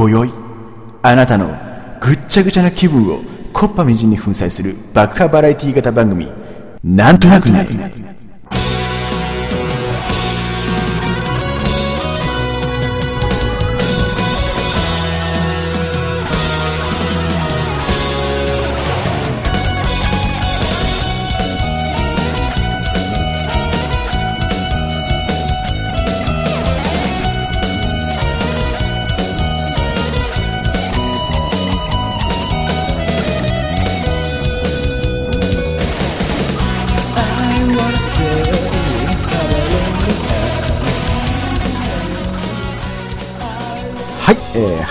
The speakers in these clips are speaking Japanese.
今宵あなたのぐっちゃぐちゃな気分をコッパみじんに粉砕する爆破バラエティ型番組なんとなくねは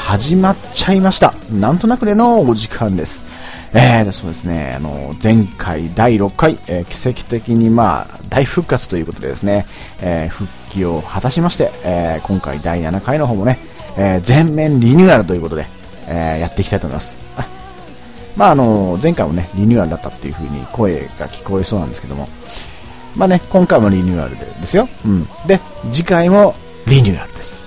始まっちゃいました。なんとなくねのお時間です。えー、そうですね、あの、前回第6回、えー奇跡的にまあ、大復活ということでですね、えー復帰を果たしまして、えー今回第7回の方もね、えー全面リニューアルということで、えーやっていきたいと思います。あまあ、あの、前回もね、リニューアルだったっていう風に声が聞こえそうなんですけども、まあね、今回もリニューアルでですよ。うん。で、次回もリニューアルです。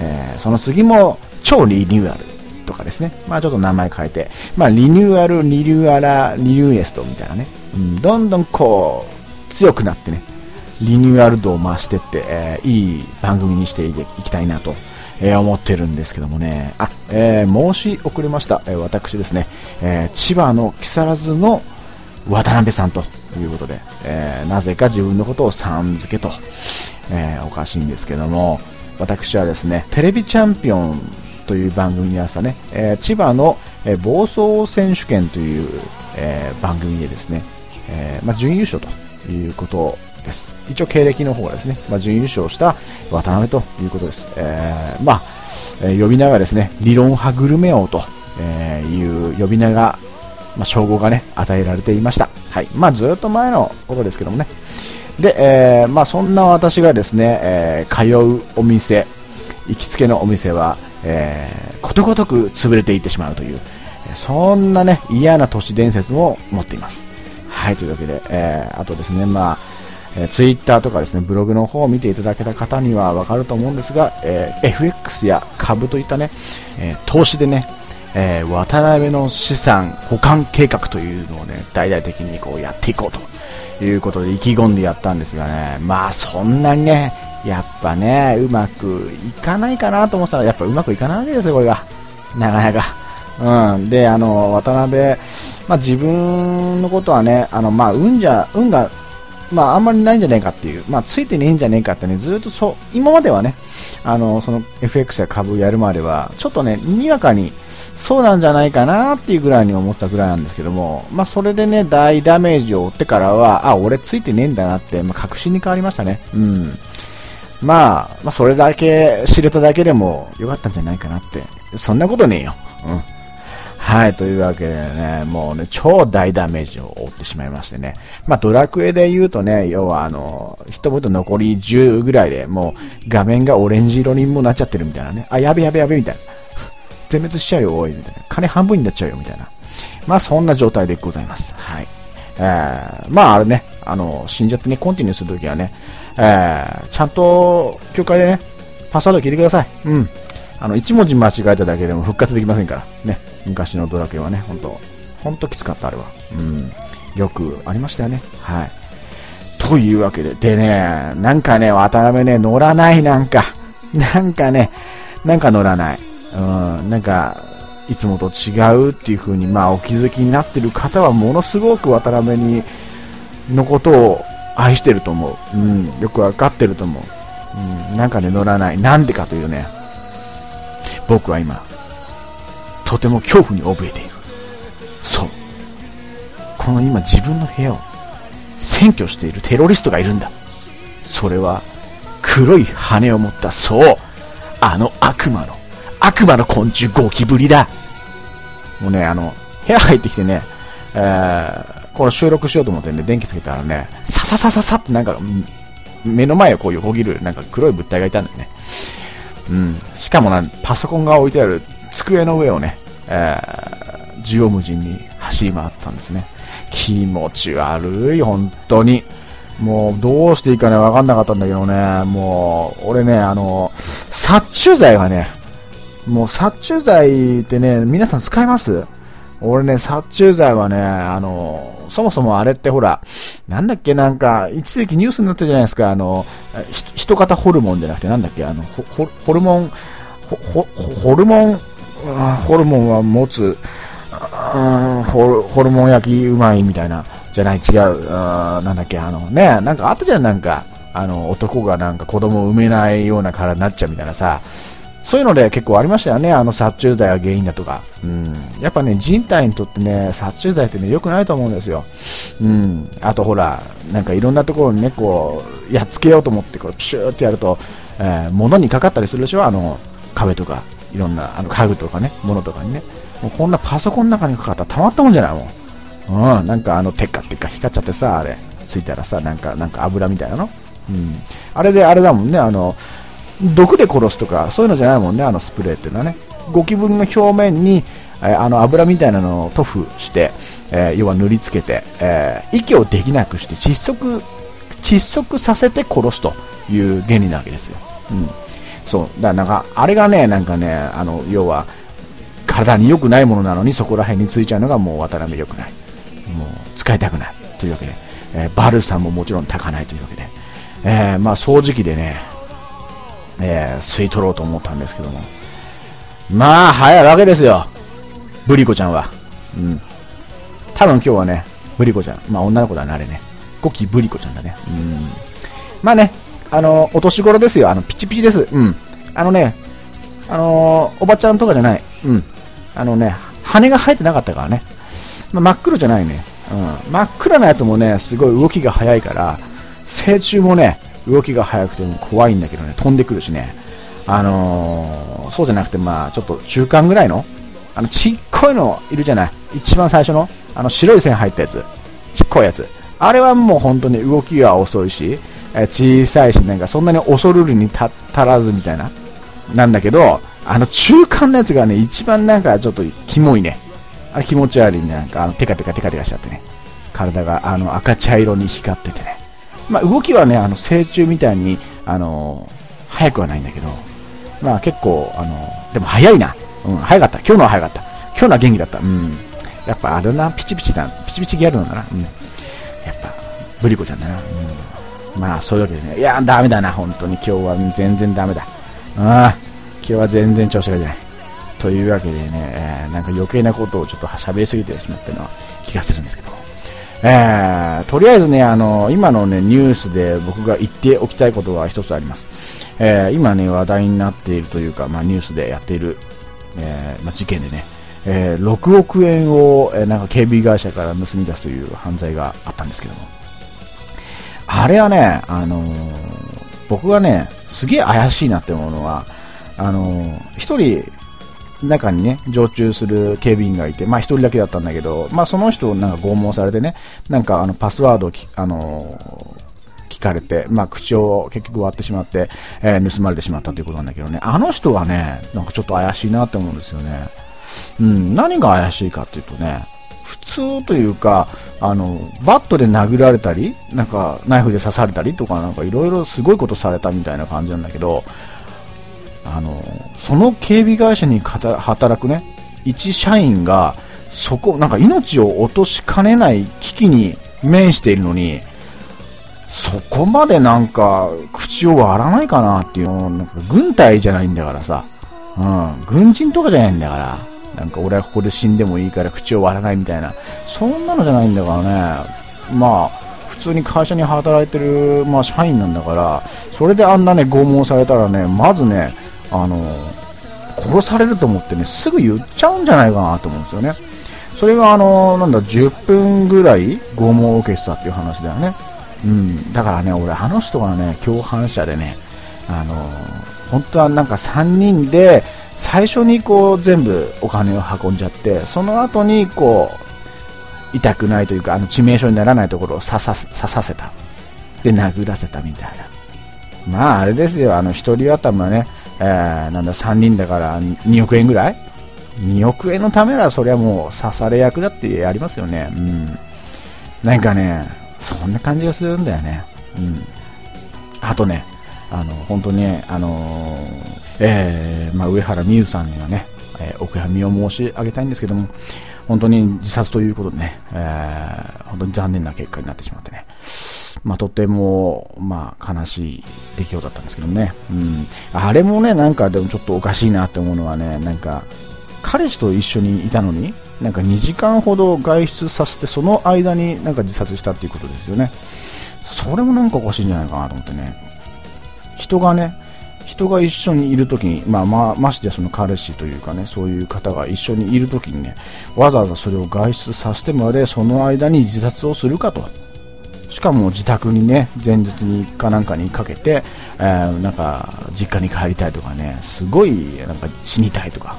えーその次も超リニューアルとかですね。まあちょっと名前変えて、まあリニューアル、 renewaler、renewest みたいなね。うん、どんどんこう、強くなってね、リニューアル度を増してって、えーいい番組にしていきたいなと、えー思ってるんですけどもね。あ、えー申し遅れました。えー私ですね、え千葉の木更津の渡辺さんということで、えなぜか自分のことをさん付けと、えおかしいんですけども、私はですね、テレビチャンピオンという番組に朝ね、えー千葉の、えー暴走選手権という、えー番組でですね、えーまあ、準優勝ということです。一応経歴の方はですね、まあ、準優勝した渡辺ということです。えーまあ、えー呼び名がですね、理論派グルメ王とえいう呼び名が、まあ、称号がね、与えられていました。はい。まあ、ずっと前のことですけどもね。で、えーまあ、そんな私がですね、えー通うお店、行きつけのお店は、えーことごとく潰れていってしまうという、そんなね、嫌な都市伝説も持っています。はい、というわけで、えーあとですね、まあ、えー、ツイッターとかですね、ブログの方を見ていただけた方にはわかると思うんですが、えー FX や株といったね、えー投資でね、えー渡辺の資産保管計画というのをね、大々的にこうやっていこうということで意気込んでやったんですがね、まあそんなにね、やっぱね、うまくいかないかなと思ったら、やっぱうまくいかないわけですよ、これが。なかなか。うん。で、あの、渡辺、まあ自分のことはね、あの、まあ運じゃ、運が、まああんまりないんじゃねえかっていう、まあついてねえんじゃねえかってね、ずっとそう、今まではね、あの、その FX や株をやるまでは、ちょっとね、にわかに、そうなんじゃないかなっていうぐらいに思ってたぐらいなんですけども、まあそれでね、大ダメージを負ってからは、あ、俺ついてねえんだなって、まあ確信に変わりましたね。うん。まあ、まあそれだけ知れただけでもよかったんじゃないかなって。そんなことねえよ。うん。はい、というわけでね、もうね、超大ダメージを負ってしまいましてね。まあ、ドラクエで言うとね、要はあの、一言残り10ぐらいで、もう画面がオレンジ色にもなっちゃってるみたいなね。あ、やべやべやべみたいな。全滅しちゃうよ、おい、みたいな。金半分になっちゃうよ、みたいな。まあ、そんな状態でございます。はい。えー、まあ、あれね、あの、死んじゃってね、コンティニューするときはね、えー、ちゃんと、教会でね、パスワード聞いてください。うん。あの、一文字間違えただけでも復活できませんから。ね。昔のドラクエはね、ほんと、ほんときつかった、あれは。うん。よくありましたよね。はい。というわけで、でね、なんかね、渡辺ね、乗らない、なんか。なんかね、なんか乗らない。うん、なんか、いつもと違うっていう風に、まあ、お気づきになってる方は、ものすごく渡辺に、のことを愛してると思う。うん、よくわかってると思う。うん、なんかね、乗らない。なんでかというね、僕は今、とても恐怖に怯えている。そう。この今自分の部屋を占拠しているテロリストがいるんだ。それは、黒い羽を持った、そう、あの悪魔の、悪魔の昆虫ゴキブリだ。もうね、あの、部屋入ってきてね、えー、これ収録しようと思ってね、電気つけたらね、さささささってなんか、目の前をこう横切る、なんか黒い物体がいたんだよね。うん。しかもな、パソコンが置いてある机の上をね、えー、縦横無尽に走り回ったんですね。気持ち悪い、本当に。もう、どうしていいかね、わかんなかったんだけどね、もう、俺ね、あの、殺虫剤がね、もう殺虫剤ってね、皆さん使います俺ね、殺虫剤はね、あの、そもそもあれってほら、なんだっけ、なんか、一時期ニュースになったじゃないですか、あの、人型ホルモンじゃなくて、なんだっけ、あの、ホホルモン、ホホルモン、ホルモンは持つ、ホホルモン焼きうまいみたいな、じゃない、違う、なんだっけ、あのね、なんかあったじゃん、なんか、あの、男がなんか子供を産めないような体になっちゃうみたいなさ、そういうので結構ありましたよね、あの殺虫剤が原因だとか。うん。やっぱね、人体にとってね、殺虫剤ってね、良くないと思うんですよ。うん。あとほら、なんかいろんなところにね、こう、やっつけようと思って、こう、プシューってやると、えー、物にかかったりするでしょ？あの、壁とか、いろんな、あの、家具とかね、物とかにね。もうこんなパソコンの中にかかったらたまったもんじゃないもん。うん。なんかあの、テッカテッカ光っちゃってさ、あれ、ついたらさ、なんか、なんか油みたいなの？うん。あれであれだもんね、あの、毒で殺すとか、そういうのじゃないもんね、あのスプレーっていうのはね。ゴキブリの表面に、えー、あの油みたいなのを塗布して、えー、要は塗りつけて、えー、息をできなくして窒息、窒息させて殺すという原理なわけですよ。うん。そう。だからなんか、あれがね、なんかね、あの、要は、体に良くないものなのにそこら辺についちゃうのがもう渡辺良くない。もう、使いたくない。というわけで、えー、バルサももちろん炊かないというわけで、えー、まあ掃除機でね、えー、吸い取ろうと思ったんですけども。まあ、早いわけですよ。ブリコちゃんは。うん。多分今日はね、ブリコちゃん。まあ女の子だね、あれね。ゴキブリコちゃんだね。うん。まあね、あの、お年頃ですよ。あの、ピチピチです。うん。あのね、あのおばちゃんとかじゃない。うん。あのね、羽が生えてなかったからね。まあ、真っ黒じゃないね。うん。真っ暗なやつもね、すごい動きが速いから、成虫もね、動きが速くても怖いんだけどね、飛んでくるしね。あのー、そうじゃなくて、まあ、ちょっと中間ぐらいの、あの、ちっこいのいるじゃない。一番最初の、あの、白い線入ったやつ。ちっこいやつ。あれはもう本当に動きが遅いし、え小さいし、なんかそんなに恐るるに足らずみたいな。なんだけど、あの中間のやつがね、一番なんかちょっとキモいね。あれ気持ち悪いね。なんかあのテカテカテカテカしちゃってね。体があの赤茶色に光っててね。まあ、動きはね、あの、成虫みたいに、あの速くはないんだけど、まあ結構、あのでも速いな。うん、速かった。今日のは速かった。今日のは元気だった。うん。やっぱあれな、ピチピチだ。ピチピチギャルなんだな。うん。やっぱ、ブリコちゃんだな。うん。まあ、そういうわけでね。いや、ダメだな、本当に。今日は全然ダメだ。ああ、今日は全然調子が出ない。というわけでね、えー、なんか余計なことをちょっと喋りすぎてしまったのは気がするんですけど。えー、とりあえずね、あの、今のね、ニュースで僕が言っておきたいことが一つあります。えー、今ね、話題になっているというか、まあ、ニュースでやっている、えー、まあ、事件でね、えー、6億円を、え、なんか警備会社から盗み出すという犯罪があったんですけども。あれはね、あの、僕がね、すげえ怪しいなって思うのは、あのー、一人、中にね、常駐する警備員がいて、まあ一人だけだったんだけど、まあその人をなんか拷問されてね、なんかあのパスワードをあの聞かれて、まあ口を結局割ってしまって、えー、盗まれてしまったということなんだけどね、あの人はね、なんかちょっと怪しいなって思うんですよね。うん、何が怪しいかっていうとね、普通というか、あの、バットで殴られたり、なんかナイフで刺されたりとかなんかいろいろすごいことされたみたいな感じなんだけど、あの、その警備会社に働くね、一社員が、そこ、なんか命を落としかねない危機に面しているのに、そこまでなんか、口を割らないかなっていう、なんか軍隊じゃないんだからさ、うん、軍人とかじゃないんだから、なんか俺はここで死んでもいいから口を割らないみたいな、そんなのじゃないんだからね、まあ、普通に会社に働いてる、まあ、社員なんだから、それであんなね、拷問されたらね、まずね、あの、殺されると思ってね、すぐ言っちゃうんじゃないかなと思うんですよね。それがあの、なんだ、10分ぐらい拷問を受けてたっていう話だよね。うん。だからね、俺あの人がね、共犯者でね、あの、本当はなんか3人で、最初にこう全部お金を運んじゃって、その後にこう、痛くないというか、あの致命傷にならないところを刺させた。で、殴らせたみたいな。まあ、あれですよ、あの、一人頭ね、えー、なんだ、3人だから2億円ぐらい ?2 億円のためならそりゃもう刺され役だってやりますよね。うん。なんかね、そんな感じがするんだよね。うん。あとね、あの、本当にね、あのー、えー、まあ、上原美優さんにはね、えー、お悔やみを申し上げたいんですけども、本当に自殺ということでね、えー、本当に残念な結果になってしまってね、まあ、とても、まあ、悲しい出来事だったんですけどね、うん。あれもね、なんかでもちょっとおかしいなって思うのはね、なんか、彼氏と一緒にいたのに、なんか2時間ほど外出させて、その間になんか自殺したっていうことですよね。それもなんかおかしいんじゃないかなと思ってね。人がね、人が一緒にいるときに、まあまあ、ましてその彼氏というかね、そういう方が一緒にいるときにね、わざわざそれを外出させてまで、その間に自殺をするかと。しかも自宅にね、前日にかなんかにかけて、えー、なんか、実家に帰りたいとかね、すごい、なんか死にたいとか、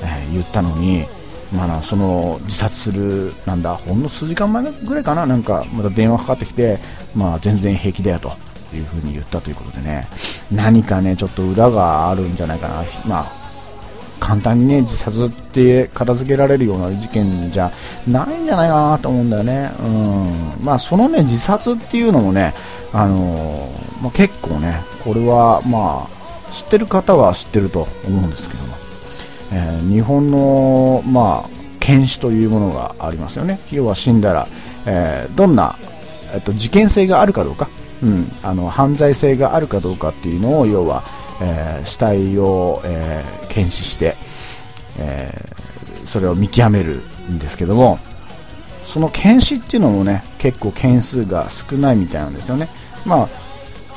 えー、言ったのに、まあ、その自殺する、なんだ、ほんの数時間前ぐらいかな、なんか、また電話かかってきて、まあ、全然平気だよというふうに言ったということでね、何かね、ちょっと裏があるんじゃないかな、まあ、簡単にね、自殺って片付けられるような事件じゃないんじゃないかなと思うんだよね。うん。まあ、そのね、自殺っていうのもね、あのー、まあ、結構ね、これは、まあ、知ってる方は知ってると思うんですけども、えー、日本の、まあ、検視というものがありますよね。要は死んだら、えー、どんな、えっと、事件性があるかどうか、うん、あの犯罪性があるかどうかっていうのを要は、えー、死体を、えー、検視して、えー、それを見極めるんですけどもその検視っていうのもね結構件数が少ないみたいなんですよね。まあ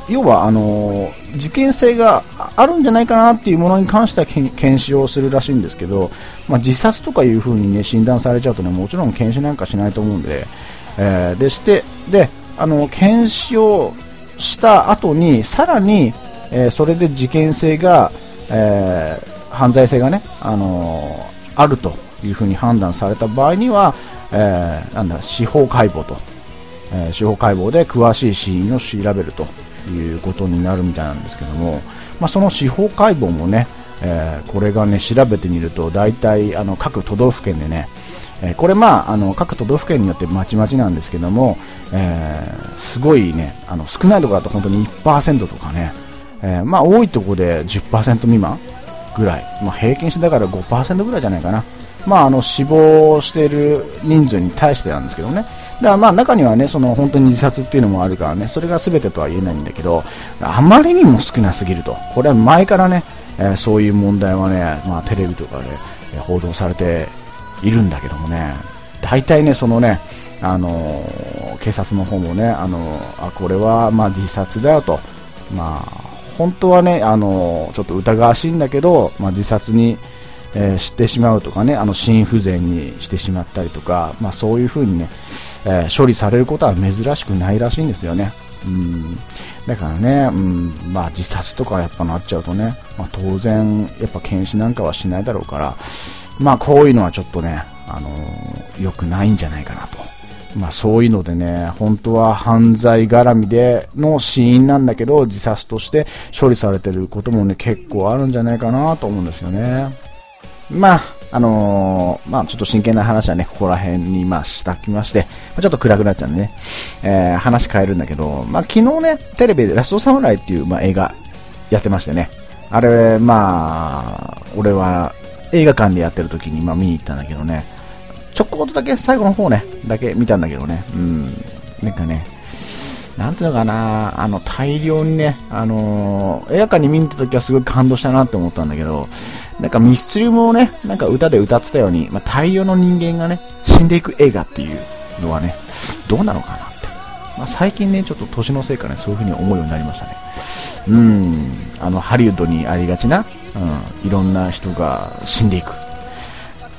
要はあの事件性があるんじゃないかなっていうものに関しては検視をするらしいんですけど、まあ、自殺とかいう風にね診断されちゃうとねもちろん検視なんかしないと思うんで、えー、でしてであの検視をした後にさらに、えー、それで事件性が、えー、犯罪性がね、あのあるというふうに判断された場合には、えなんだ司法解剖と、え司法解剖で詳しい死因を調べるということになるみたいなんですけども、まあ、その司法解剖もね、えこれがね調べてみると大体あの各都道府県でね、えこれまああの各都道府県によってまちまちなんですけども、えー、すごいねあの少ないところだと本当に1%とかね、えー、まあ多いところで10%未満ぐらい、まあ、平均してだから5%ぐらいじゃないかな、まあ、あの死亡している人数に対してなんですけどね。だからまあ中にはねその本当に自殺っていうのもあるからねそれが全てとは言えないんだけどあまりにも少なすぎると。これは前からね、えー、そういう問題はね、まあ、テレビとかで、え報道されているんだけどもね、大体ね、そのね、あのー、警察の方もね、あのー、あこれはま自殺だよと、まあ、本当はね、あの、ちょっと疑わしいんだけど、まあ、自殺に、えしてしまうとかね、あの心不全にしてしまったりとか、まあ、そういう風にね、え処理されることは珍しくないらしいんですよね。うんだからね、うんまあ、自殺とかやっぱなっちゃうとね、まあ、当然、やっぱ検視なんかはしないだろうから、まあこういうのはちょっとね、あのー、良くないんじゃないかなと。まあそういうのでね、本当は犯罪絡みでの死因なんだけど、自殺として処理されてることもね、結構あるんじゃないかなと思うんですよね。まあ、あのー、まあちょっと真剣な話はね、ここら辺にまあしたきまして、まちょっと暗くなっちゃうんでね、えー、話変えるんだけど、まあ昨日ね、テレビでラストサムライっていう、まあ、映画やってましてね、あれ、まあ、俺は映画館でやってる時に、まあ見に行ったんだけどね、ちょこっとだけ最後の方ね、だけ見たんだけどね、うん、なんかね、なんていうのかな、あの、大量にね、あのー、映画館に見に行った時はすごい感動したなって思ったんだけど、なんかミスチルもね、なんか歌で歌ってたように、まあ、大量の人間がね、死んでいく映画っていうのはね、どうなのかなって。まあ、最近ね、ちょっと年のせいかね、そういう風に思うようになりましたね。うん、あの、ハリウッドにありがちな、うん、いろんな人が死んでいく。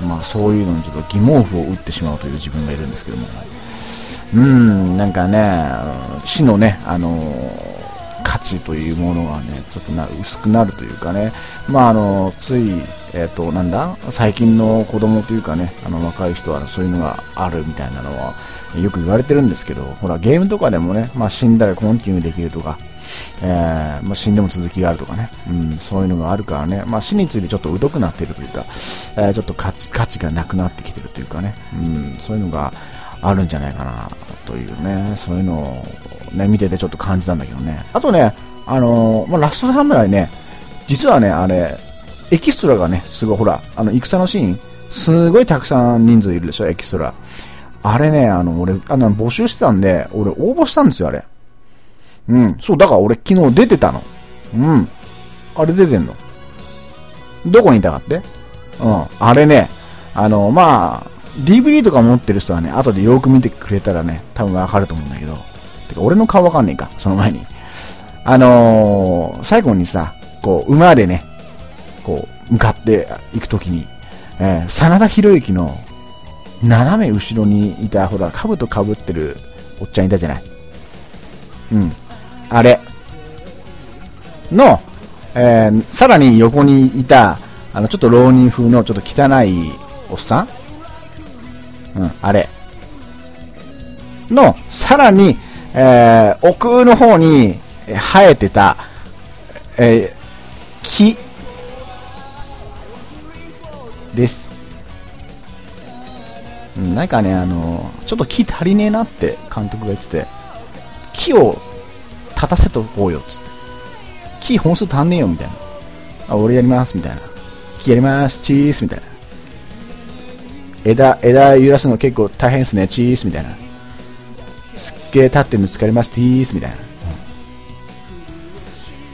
まあそういうのにちょっと疑問符を打ってしまうという自分がいるんですけども。はいうん、なんかね、死のね、あのー、価値というものがね、ちょっとな薄くなるというかね、まああの、つい、えっ、ー、と、なんだ、最近の子供というかね、あの若い人はそういうのがあるみたいなのは、よく言われてるんですけど、ほら、ゲームとかでもね、まあ死んだらコンティニューできるとか、えー、まあ、死んでも続きがあるとかね、うん、そういうのがあるからね、まあ、死についてちょっと疎くなっているというか、えー、ちょっと価値価値がなくなってきてるというかね、うん、そういうのがあるんじゃないかなというね、そういうのを、ね、見ててちょっと感じたんだけどね。あとね、あのー、まあ、ラストサムライね、実はね、あれ、エキストラがね、すごいほら、あの、戦のシーン、すごいたくさん人数いるでしょ、エキストラ。あれね、あの、俺、あの、募集してたんで、俺応募したんですよ、あれ。うん。そう、だから俺昨日出てたの。うん。あれ出てんの。どこにいたかって？うん。あれね、あの、まあ、DVD とか持ってる人はね、後でよく見てくれたらね、多分わかると思うんだけど。てか、俺の顔わかんねえか、その前に。あのー、最後にさ、こう、馬でね、こう、向かっていくときに、えー、真田広之の斜め後ろにいた、ほら、兜かぶってるおっちゃんいたじゃない？うん。あれ。の、えー、さらに横にいた、あの、ちょっと浪人風のちょっと汚いおっさん？うん、あれ。の、さらに、えー、奥の方に生えてた、えー、木です。なんかね、あの、ちょっと木足りねえなって監督が言ってて、木を立たせとこうよ、つって。木本数足んねえよ、みたいな。あ、俺やります、みたいな。木やります、チーズ、みたいな。枝、枝揺らすの結構大変ですね、チーズ、みたいな。すっげえ立ってるの疲れます、ティース、みたいな。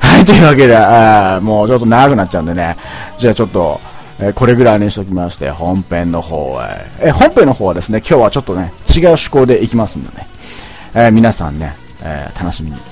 はい、というわけで、あもうちょっと長くなっちゃうんでね。じゃあちょっと、えこれぐらいにしときまして、本編の方へ。え本編の方はですね、今日はちょっとね、違う趣向でいきますんでね。え皆さんね、え、楽しみに。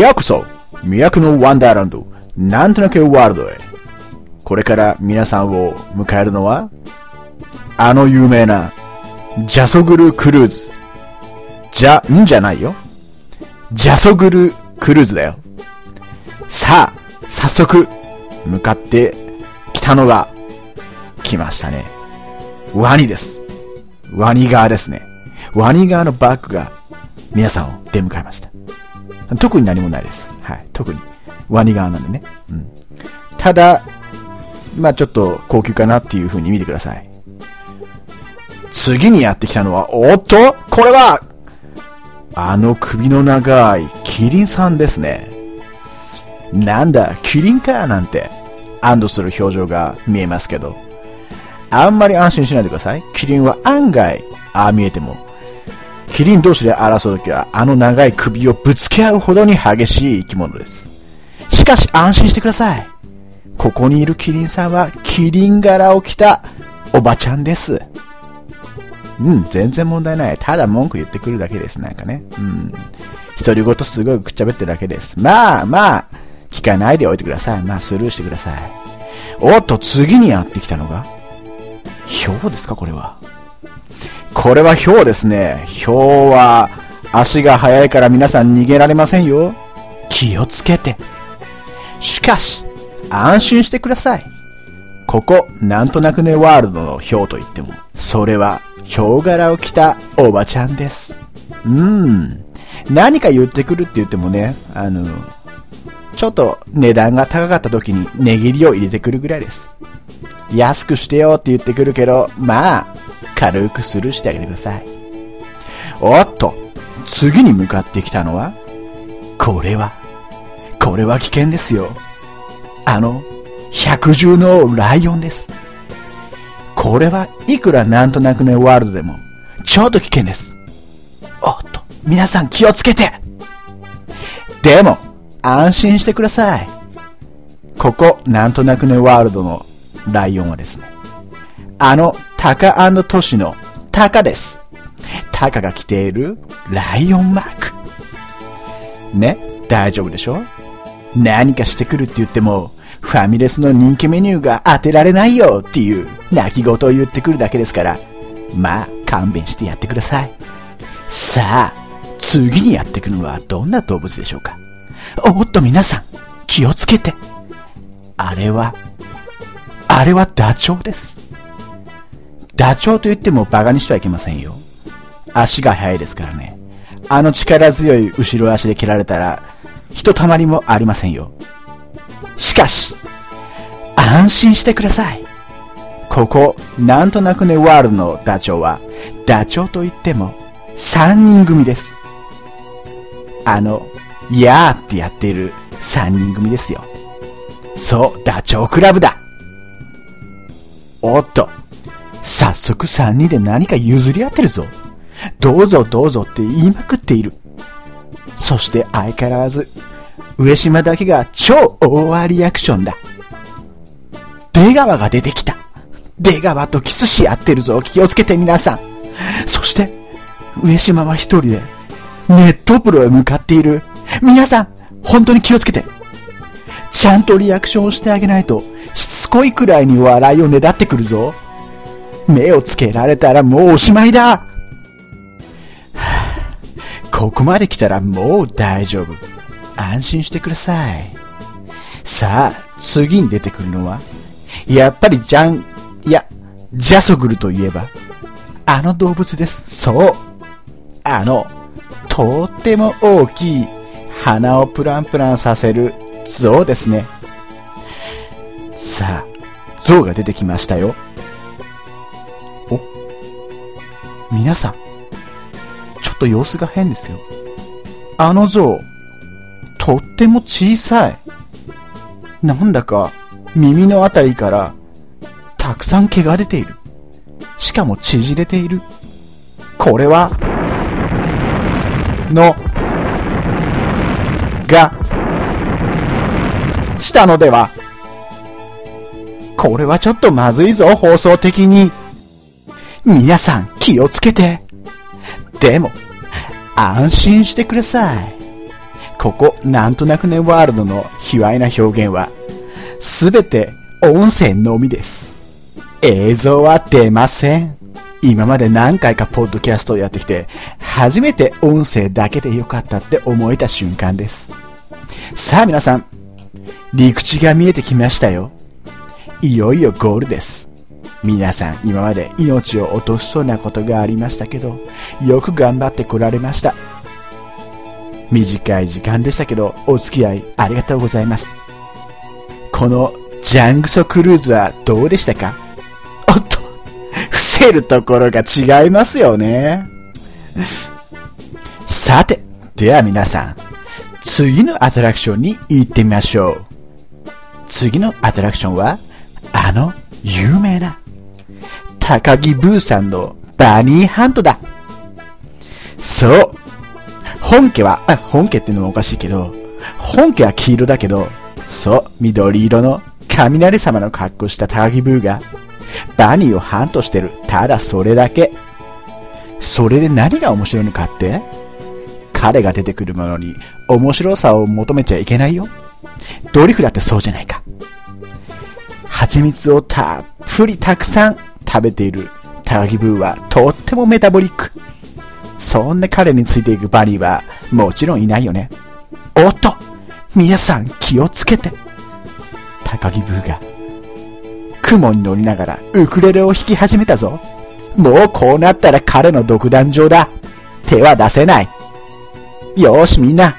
ようこそ都のワンダーランド、なんとなくワールドへ。これから皆さんを迎えるのは、あの有名な、ジャソグルクルーズ。じゃ、んじゃないよ。ジャソグルクルーズだよ。さあ、早速、向かってきたのが、来ましたね。ワニです。ワニ側ですね。ワニ側のバッグが皆さんを出迎えました。特に何もないです。はい。特に。ワニ側なんでね。うん。ただ、まあちょっと高級かなっていう風に見てください。次にやってきたのは、おっとこれはあの首の長いキリンさんですね。なんだ、キリンかなんて、安堵する表情が見えますけど。あんまり安心しないでください。キリンは案外、ああ見えても、キリン同士で争うときは、あの長い首をぶつけ合うほどに激しい生き物です。しかし安心してください。ここにいるキリンさんは、キリン柄を着たおばちゃんです。うん、全然問題ない。ただ文句言ってくるだけです。なんかね。うん。独り言すごいくっちゃべってるだけです。まあまあ、聞かないでおいてください。まあスルーしてください。おっと、次にやってきたのが、ヒョウですかこれは。これはヒョウですね。ヒョウは足が速いから皆さん逃げられませんよ。気をつけて。しかし、安心してください。ここ、なんとなくねワールドのヒョウと言っても、それはヒョウ柄を着たおばちゃんです。うーん。何か言ってくるって言ってもね、あの、ちょっと値段が高かった時に値切りを入れてくるぐらいです。安くしてよって言ってくるけど、まあ、軽くスルーしてあげてください。おっと、次に向かってきたのは、これは、これは危険ですよ。あの、百獣のライオンです。これはいくらなんとなくねワールドでも、ちょっと危険です。おっと、皆さん気をつけてでも、安心してください。ここ、なんとなくねワールドのライオンはですね、あの、タカトシのタカです。タカが着ているライオンマーク。ね、大丈夫でしょ？何かしてくるって言っても、ファミレスの人気メニューが当てられないよっていう泣き言を言ってくるだけですから、まあ勘弁してやってください。さあ、次にやってくるのはどんな動物でしょうか？おっと皆さん、気をつけて。あれは、あれはダチョウです。ダチョウと言っても馬鹿にしてはいけませんよ。足が速いですからね。あの力強い後ろ足で蹴られたら、ひとたまりもありませんよ。しかし、安心してください。ここ、なんとなくねワールドのダチョウは、ダチョウと言っても、3人組です。あの、やーってやっている3人組ですよ。そう、ダチョウクラブだおっと、早速3人で何か譲り合ってるぞ。どうぞどうぞって言いまくっている。そして相変わらず、上島だけが超オーバーリアクションだ。出川が出てきた。出川とキスし合ってるぞ。気をつけて皆さん。そして、上島は一人で、ネットプロへ向かっている。皆さん、本当に気をつけて。ちゃんとリアクションをしてあげないと、しつこいくらいに笑いをねだってくるぞ。目をつけられたらもうおしまいだ。ここまで来たらもう大丈夫。安心してください。さあ、次に出てくるのは、やっぱりジャン、いや、ジャソグルといえば、あの動物です。そう。あの、とっても大きい鼻をプランプランさせる象ですね。さあ、象が出てきましたよ。皆さん、ちょっと様子が変ですよ。あの象、とっても小さい。なんだか耳のあたりからたくさん毛が出ている。しかも縮れている。これは、の、が、したのでは。これはちょっとまずいぞ、放送的に。皆さん気をつけて。でも、安心してください。ここ、なんとなくねワールドの卑猥な表現は、すべて音声のみです。映像は出ません。今まで何回かポッドキャストをやってきて、初めて音声だけでよかったって思えた瞬間です。さあ皆さん、陸地が見えてきましたよ。いよいよゴールです。皆さん今まで命を落としそうなことがありましたけど、よく頑張ってこられました。短い時間でしたけど、お付き合いありがとうございます。このジャングソクルーズはどうでしたか？おっと、伏せるところが違いますよね。さて、では皆さん、次のアトラクションに行ってみましょう。次のアトラクションは、あの有名な高木ブーさんのバニーハントだ。そう。本家は、あ、本家っていうのもおかしいけど、本家は黄色だけど、そう、緑色の雷様の格好した高木ブーが、バニーをハントしてる。ただそれだけ。それで何が面白いのかって彼が出てくるものに面白さを求めちゃいけないよ。ドリフだってそうじゃないか。蜂蜜をたっぷりたくさん食べている高木ブーはとってもメタボリック。そんな彼についていくバニーはもちろんいないよね。おっと皆さん気をつけて。高木ブーが雲に乗りながらウクレレを弾き始めたぞ。もうこうなったら彼の独壇場だ。手は出せない。よーしみんな、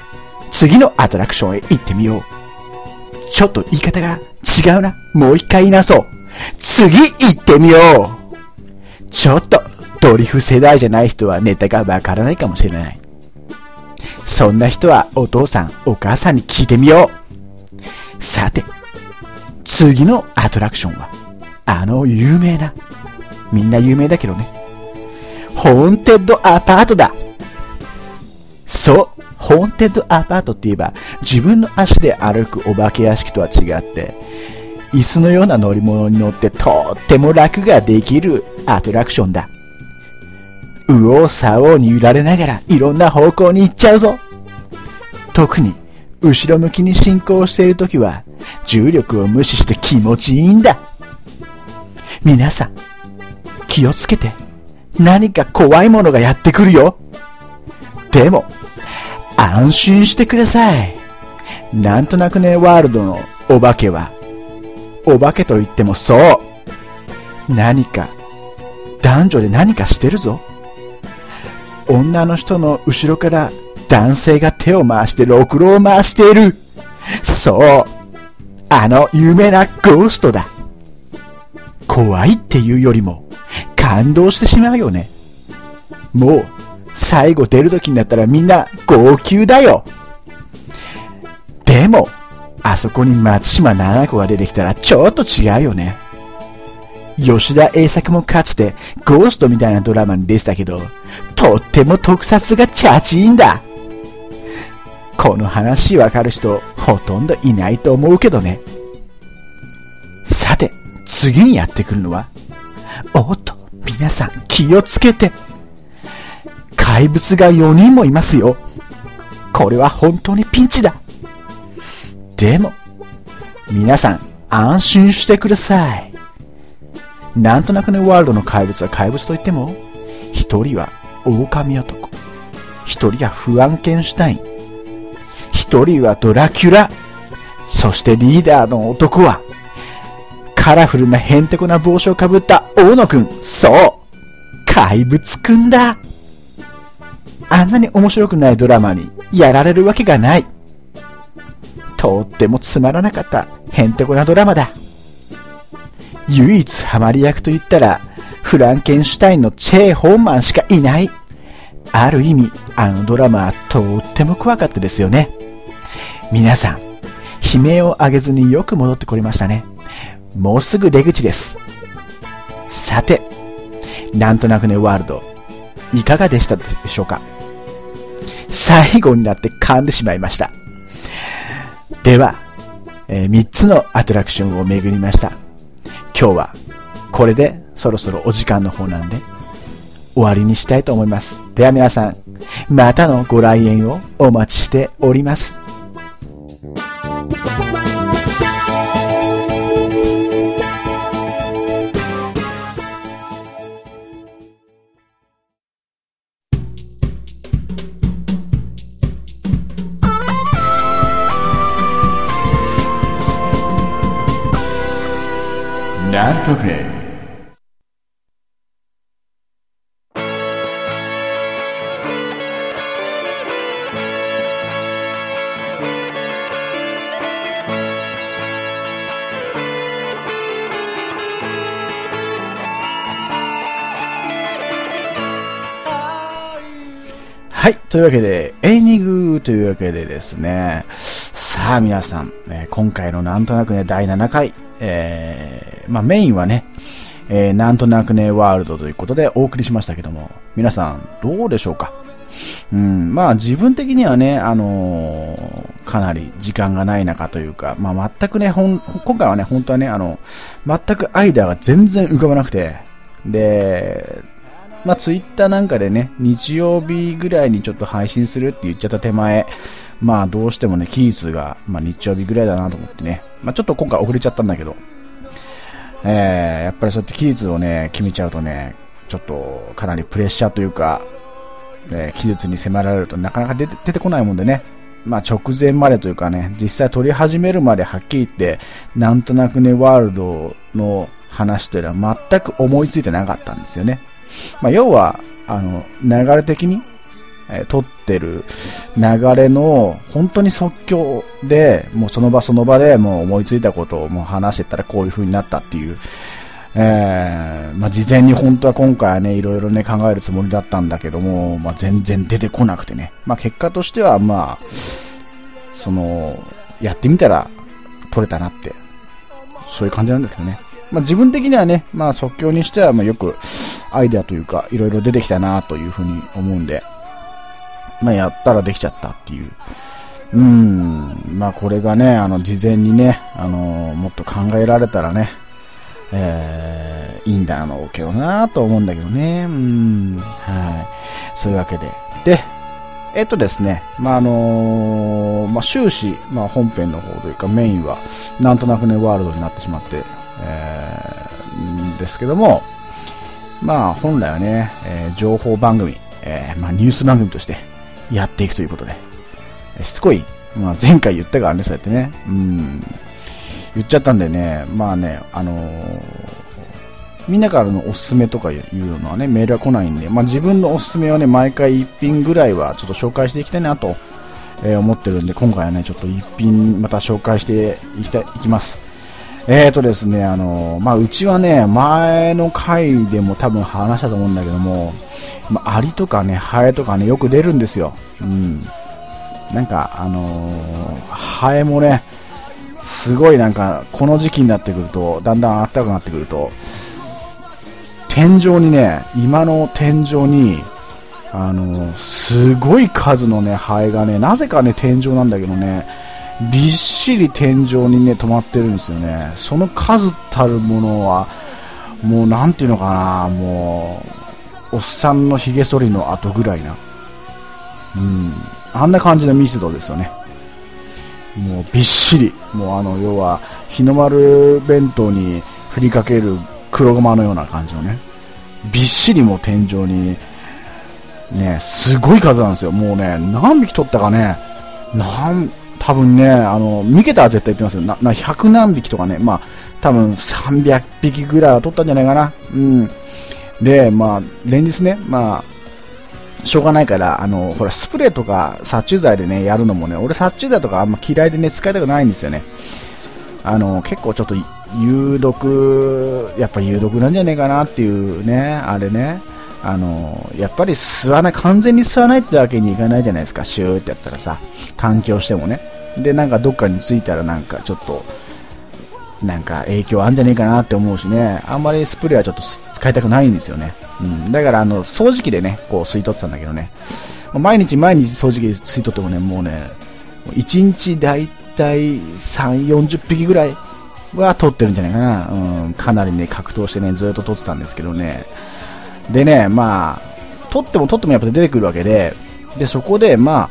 次のアトラクションへ行ってみよう。ちょっと言い方が違うな。もう一回言いなそう。次行ってみよう。ちょっと、ドリフ世代じゃない人はネタがわからないかもしれない。そんな人はお父さん、お母さんに聞いてみよう。さて、次のアトラクションは、あの有名な、みんな有名だけどね、ホーンテッドアパートだ。そう、ホーンテッドアパートって言えば、自分の足で歩くお化け屋敷とは違って、椅子のような乗り物に乗ってとっても楽ができるアトラクションだ。右往左往に揺られながらいろんな方向に行っちゃうぞ。特に、後ろ向きに進行しているときは、重力を無視して気持ちいいんだ。皆さん、気をつけて。何か怖いものがやってくるよ。でも、安心してください。なんとなくね、ワールドのお化けは、お化けと言ってもそう。何か、男女で何かしてるぞ。女の人の後ろから男性が手を回してろくろを回している。そう。あの有名なゴーストだ。怖いっていうよりも感動してしまうよね。もう最後出る時になったらみんな号泣だよ。でも、あそこに松島奈々子が出てきたらちょっと違うよね。吉田栄作もかつてゴーストみたいなドラマに出てたけど、とっても特撮がチャチいんだ。この話わかる人ほとんどいないと思うけどね。さて、次にやってくるのは、おっと、皆さん気をつけて。怪物が4人もいますよ。これは本当にピンチだ。でも、皆さん安心してください。なんとなくね、ワールドの怪物は怪物といっても、一人は狼男、一人はフアンケンシュタイン、一人はドラキュラ、そしてリーダーの男は、カラフルなヘンテコな帽子をかぶった大野くん、そう、怪物くんだ。あんなに面白くないドラマにやられるわけがない。とってもつまらなかったへんてこなドラマだ。唯一ハマり役と言ったら、フランケンシュタインのチェー・ホーマンしかいない。ある意味、あのドラマはとっても怖かったですよね。皆さん、悲鳴を上げずによく戻ってこれましたね。もうすぐ出口です。さて、なんとなくねワールド、いかがでしたでしょうか？最後になって噛んでしまいました。では、えー、3つのアトラクションを巡りました。今日はこれでそろそろお時間の方なんで終わりにしたいと思います。では皆さん、またのご来園をお待ちしております。はい。というわけで、エイニングというわけでですね、さあ皆さん、えー、今回のなんとなくね、第7回、えー、まあメインはね、えー、なんとなくね、ワールドということでお送りしましたけども、皆さん、どうでしょうか？うん、まあ自分的にはね、あのー、かなり時間がない中というか、まあ全くね、ほん、今回はね、本当はね、あの、全くアイデアが全然浮かばなくて、で、まあツイッターなんかでね、日曜日ぐらいにちょっと配信するって言っちゃった手前、まあどうしてもね、期日が、まあ日曜日ぐらいだなと思ってね、まあちょっと今回遅れちゃったんだけど、えー、やっぱりそうやって期日をね、決めちゃうとね、ちょっとかなりプレッシャーというか、えー、期日に迫られるとなかなか出て出てこないもんでね、まあ直前までというかね、実際撮り始めるまではっきり言って、なんとなくね、ワールドの話というのは全く思いついてなかったんですよね。まあ要は、あの、流れ的に、え撮ってる流れの本当に即興で、もうその場その場でもう思いついたことをもう話してたらこういう風になったっていう、えー、まあ、事前に本当は今回はね、いろいろね、考えるつもりだったんだけども、まあ、全然出てこなくてね。まあ、結果としては、まあ、その、やってみたら、取れたなって、そういう感じなんですけどね。まあ、自分的にはね、まあ、即興にしては、まあ、よく、アイデアというか、いろいろ出てきたなというふうに思うんで、まあ、やったらできちゃったっていう。うん、まあこれがね、あの、事前にね、あの、もっと考えられたらね、えー、いいんだろうけどなと思うんだけどね。うん、はい。そういうわけで。で、えっとですね、まあ、あのー、まあ、終始、まあ、本編の方というかメインは、なんとなくね、ワールドになってしまって、えー、んですけども、まあ、本来はね、えー、情報番組、えー、まあ、ニュース番組として、やっていくということで、しつこいまあ前回言ったからね、そうやってね。うん。言っちゃったんでね、まあね、あのー、みんなからのおすすめとかいうのはね、メールは来ないんで、まあ自分のおすすめはね、毎回一品ぐらいはちょっと紹介していきたいなと、えー、思ってるんで、今回はね、ちょっと一品また紹介していきたい、いきます。えーとですね、あの、まあうちはね、前の回でも多分話したと思うんだけども、まあ、アリとかね、ハエとかね、よく出るんですよ。うん。なんか、あのハエもね、すごいなんか、この時期になってくると、だんだん暖かくなってくると、天井にね、今の天井に、あの、すごい数のね、ハエがね、なぜかね、天井なんだけどね、びっしり天井にね、止まってるんですよね。その数たるものは、もうなんていうのかな、もう、おっさんの髭剃りの後ぐらいな。うん。あんな感じの密度ですよね。もうびっしり。もうあの、要は、日の丸弁当に振りかける黒ごまのような感じのね。びっしりもう天井に、ね、すごい数なんですよ。もうね、何匹取ったかね、なん、多分ね、あの、見けたら絶対言ってますよ。な、な、100何匹とかね、まあ、多分300匹ぐらいは取ったんじゃないかな。うん。で、まあ、連日ね、まあ、しょうがないから、あの、ほら、スプレーとか殺虫剤でね、やるのもね、俺殺虫剤とかあんま嫌いでね、使いたくないんですよね。あの、結構ちょっと、有毒、やっぱ有毒なんじゃねえかなっていうね、あれね。あの、やっぱり吸わない、完全に吸わないってわけにいかないじゃないですか、シューってやったらさ、環境してもね。で、なんかどっかについたらなんかちょっと、なんか影響あんじゃねえかなって思うしね、あんまりスプレーはちょっと使いたくないんですよね。うん。だからあの、掃除機でね、こう吸い取ってたんだけどね、毎日毎日掃除機で吸い取ってもね、もうね、1日だいたい3、40匹ぐらいは取ってるんじゃないかな。うん、かなりね、格闘してね、ずっと取ってたんですけどね。でね、まあ、取っても取ってもやっぱ出てくるわけで、で、そこで、まあ、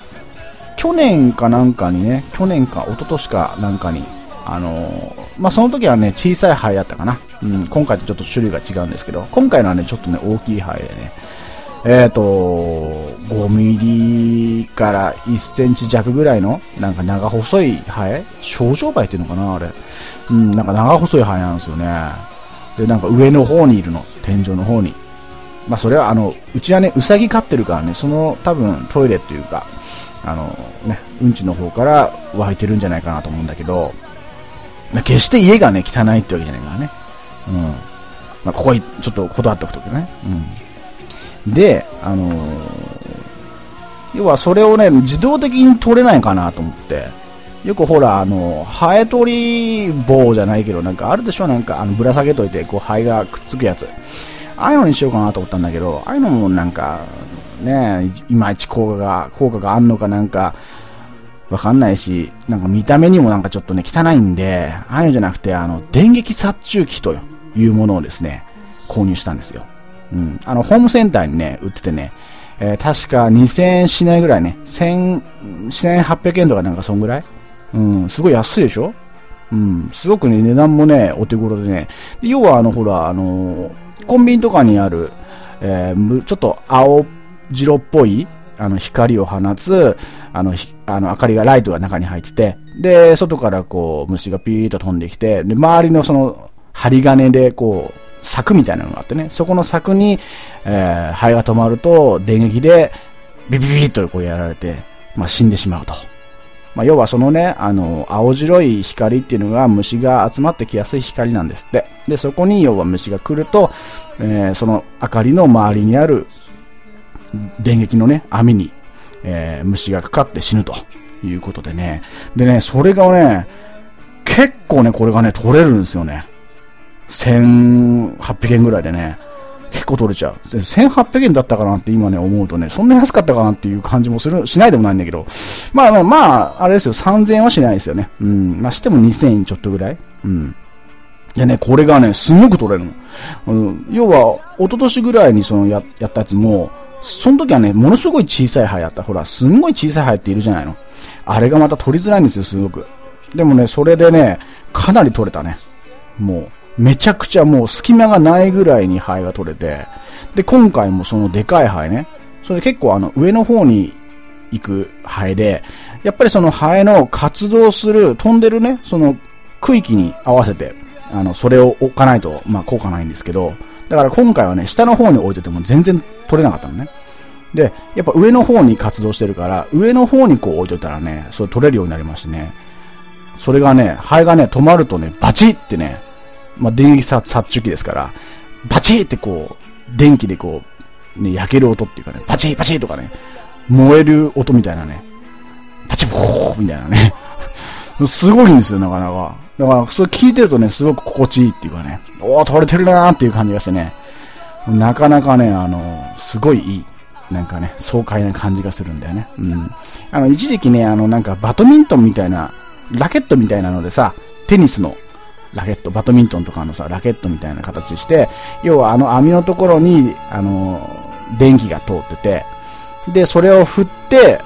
去年かなんかにね、去年か一昨年かなんかに、あのー、まあ、その時はね、小さいハエだったかな。うん、今回とちょっと種類が違うんですけど、今回のはね、ちょっとね、大きいハエでね、えっ、ー、と、5ミリから1センチ弱ぐらいの、なんか長細いハ症状灰っていうのかなあれ。うん、なんか長細いハなんですよね。で、なんか上の方にいるの。天井の方に。まあそれはあの、うちはね、うさぎ飼ってるからね、その多分トイレっていうか、あのね、うんちの方から湧いてるんじゃないかなと思うんだけど、決して家がね、汚いってわけじゃないからね。うん。まあここちょっと断っておくとね。うん。で、あのー、要はそれをね、自動的に取れないかなと思って。よくほら、あの、ハエ取り棒じゃないけど、なんかあるでしょ？なんか、あの、ぶら下げといて、こう、ハエがくっつくやつ。ああいうのにしようかなと思ったんだけど、ああいうのもなんか、ね、いまいち効果が、効果があんのかなんか、わかんないし、なんか見た目にもなんかちょっとね、汚いんで、ああいうのじゃなくて、あの、電撃殺虫機というものをですね、購入したんですよ。うん。あの、ホームセンターにね、売っててね、えー、確か2000円しないぐらいね、1000、1800円とかなんかそんぐらい？うん、すごい安いでしょ？うん、すごくね、値段もね、お手頃でね、要はあの、ほら、あのーコンビニとかにある、えー、ちょっと青白っぽい、あの、光を放つ、あの、あの、明かりが、ライトが中に入ってて、で、外からこう、虫がピーッと飛んできて、で、周りのその、針金でこう、柵みたいなのがあってね、そこの柵に、えー、灰が止まると、電撃で、ビビビッとこうやられて、まあ、死んでしまうと。まあ、要はそのね、あの、青白い光っていうのが虫が集まってきやすい光なんですって。で、そこに要は虫が来ると、えー、その明かりの周りにある電撃のね、網に、えー、虫がかかって死ぬということでね。でね、それがね、結構ね、これがね、取れるんですよね。1800円ぐらいでね。結構取れちゃう。1800円だったかなって今ね思うとね、そんな安かったかなっていう感じもする、しないでもないんだけど、まあまあ、まあ、あれですよ、3000円はしないですよね。うん。まあしても2000円ちょっとぐらい。うん。いやね、これがね、すごく取れるの。うん、要は、一昨年ぐらいにそのや、やったやつも、その時はね、ものすごい小さい灰やった。ほら、すんごい小さい灰っているじゃないの。あれがまた取りづらいんですよ、すごく。でもね、それでね、かなり取れたね。もう。めちゃくちゃもう隙間がないぐらいに灰が取れて、で、今回もそのでかい灰ね、それ結構あの上の方に行く灰で、やっぱりそのハエの活動する、飛んでるね、その区域に合わせて、あの、それを置かないと、まあ効果ないんですけど、だから今回はね、下の方に置いてても全然取れなかったのね。で、やっぱ上の方に活動してるから、上の方にこう置いといたらね、それ取れるようになりましてね。それがね、ハエがね、止まるとね、バチってね、まあ、電気殺虫機ですから、バチーってこう、電気でこう、ね、焼ける音っていうかね、パチパチーとかね、燃える音みたいなね、パチボーみたいなね。すごいんですよ、なかなか。だから、それ聞いてるとね、すごく心地いいっていうかね、おー、取れてるなーっていう感じがしてね、なかなかね、あの、すごいいい。なんかね、爽快な感じがするんだよね。うん。あの、一時期ね、あの、なんかバドミントンみたいな、ラケットみたいなのでさ、テニスのラケット、バドミントンとかのさ、ラケットみたいな形して、要はあの網のところに、あの、電気が通ってて、で、それを振って、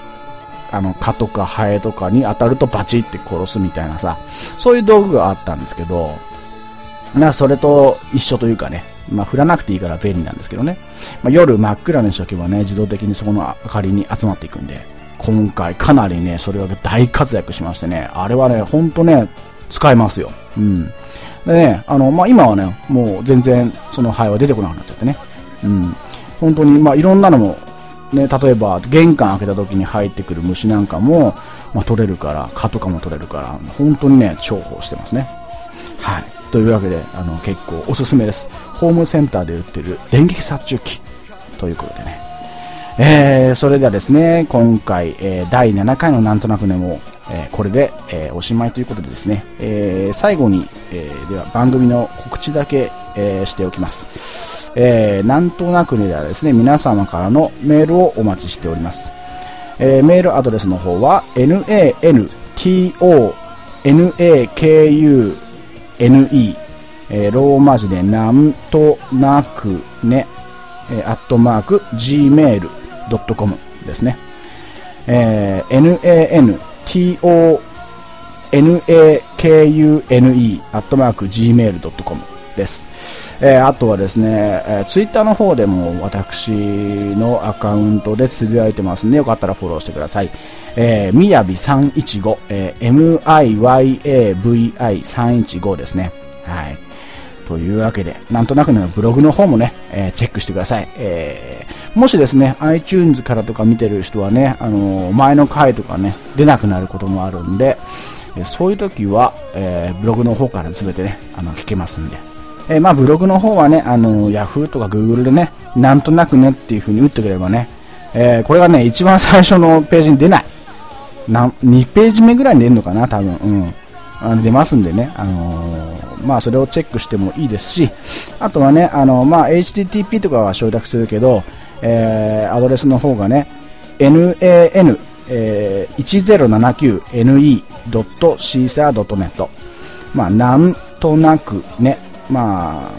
あの、蚊とかハエとかに当たるとバチって殺すみたいなさ、そういう道具があったんですけど、な、それと一緒というかね、まあ、振らなくていいから便利なんですけどね。まあ、夜真っ暗にしとけばね、自動的にそこの明かりに集まっていくんで、今回かなりね、それが大活躍しましてね、あれはね、ほんとね、使えますよ。うん。でね、あの、まあ、今はね、もう全然そのハエは出てこなくなっちゃってね。うん。本当に、まあ、いろんなのも、ね、例えば玄関開けた時に入ってくる虫なんかも、まあ、取れるから、蚊とかも取れるから、本当にね、重宝してますね。はい。というわけで、あの、結構おすすめです。ホームセンターで売ってる電撃殺虫機ということでね。えー、それではですね、今回、えー、第7回のなんとなくねも、えー、これで、えー、おしまいということでですね、えー、最後に、えー、では番組の告知だけ、えー、しておきます。えー、なんとなくねではですね、皆様からのメールをお待ちしております。えー、メールアドレスの方は、nanto, naku, ne、えー、ローマ字でなんとなくね、えー、アットマーク、gmail .com ですね。えー、nanto, nakune アットマーク gmail.com です。えー、あとはですね、えー、ツイッターの方でも私のアカウントでつぶやいてますんで、よかったらフォローしてください。えー、みやび315、えー、miyavi315 ですね。はい。というわけで、なんとなくのブログの方もね、えー、チェックしてください。えー、もしですね、iTunes からとか見てる人はね、あのー、前の回とかね、出なくなることもあるんで、そういう時は、えー、ブログの方から全てね、あの、聞けますんで。えー、まあ、ブログの方はね、あの、Yahoo とか Google でね、なんとなくねっていう風に打ってくればね、えー、これがね、一番最初のページに出ない。な2ページ目ぐらいに出るのかな、多分。うん。あ出ますんでね、あのー、まあ、それをチェックしてもいいですし、あとはね、あのまあ、HTTP とかは承諾するけど、えー、アドレスの方がね、nan、えー、1079ne.caesar.net まあ、なんとなくね、まあ、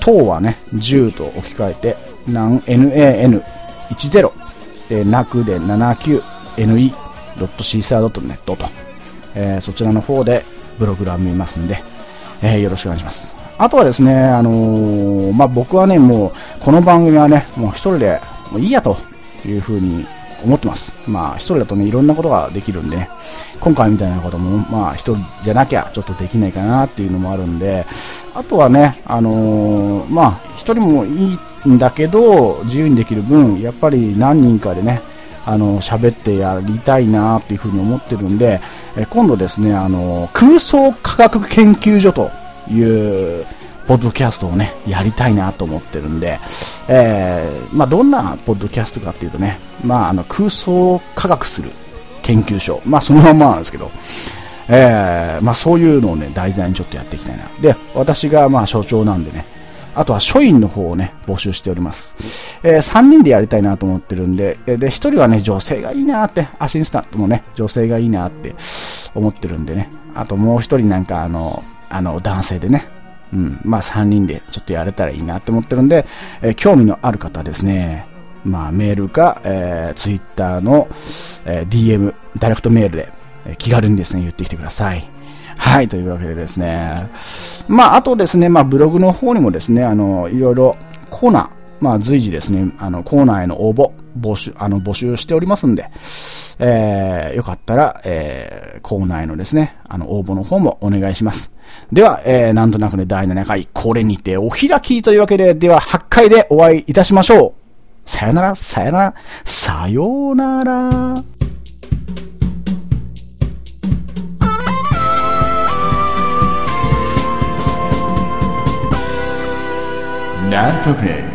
等はね、10と置き換えて、なん nan10、えー、なくで 79ne.caesar.net と、えー、そちらの方でブログ欄見ますんで、えー、よろしくお願いします。あとはですね、あのー、まあ、僕はね、もう、この番組はね、もう一人で、もういいやというふうに思ってます。まあ、一人だとね、いろんなことができるんで、今回みたいなことも、まあ、一人じゃなきゃちょっとできないかなっていうのもあるんで、あとはね、あのー、まあ、一人もいいんだけど、自由にできる分、やっぱり何人かでね、あの、喋ってやりたいなっていうふうに思ってるんで、え今度ですね、あの、空想科学研究所という、ポッドキャストをね、やりたいなと思ってるんで、えー、まあ、どんなポッドキャストかっていうとね、まあ、あの、空想科学する研究所、まあ、そのまんまなんですけど、えー、まあ、そういうのをね、題材にちょっとやっていきたいな。で、私がまあ、所長なんでね、あとは書院の方をね、募集しております。えー、3人でやりたいなと思ってるんで、で、1人はね、女性がいいなって、アシスタントもね、女性がいいなって思ってるんでね。あともう1人なんかあの、あの、男性でね。うん。まあ3人でちょっとやれたらいいなって思ってるんで、えー、興味のある方はですね、まあメールか、えー、ツイッターの、えー、DM、ダイレクトメールで、えー、気軽にですね、言ってきてください。はい、というわけでですね。まあ、あとですね、まあ、ブログの方にもですね、あの、いろいろコーナー、まあ、随時ですね、あの、コーナーへの応募、募集、あの、募集しておりますんで、えー、よかったら、えー、コーナーへのですね、あの、応募の方もお願いします。では、えー、なんとなくね、第7回、これにてお開きというわけで、では8回でお会いいたしましょう。さよなら、さよなら、さようなら。なんとくね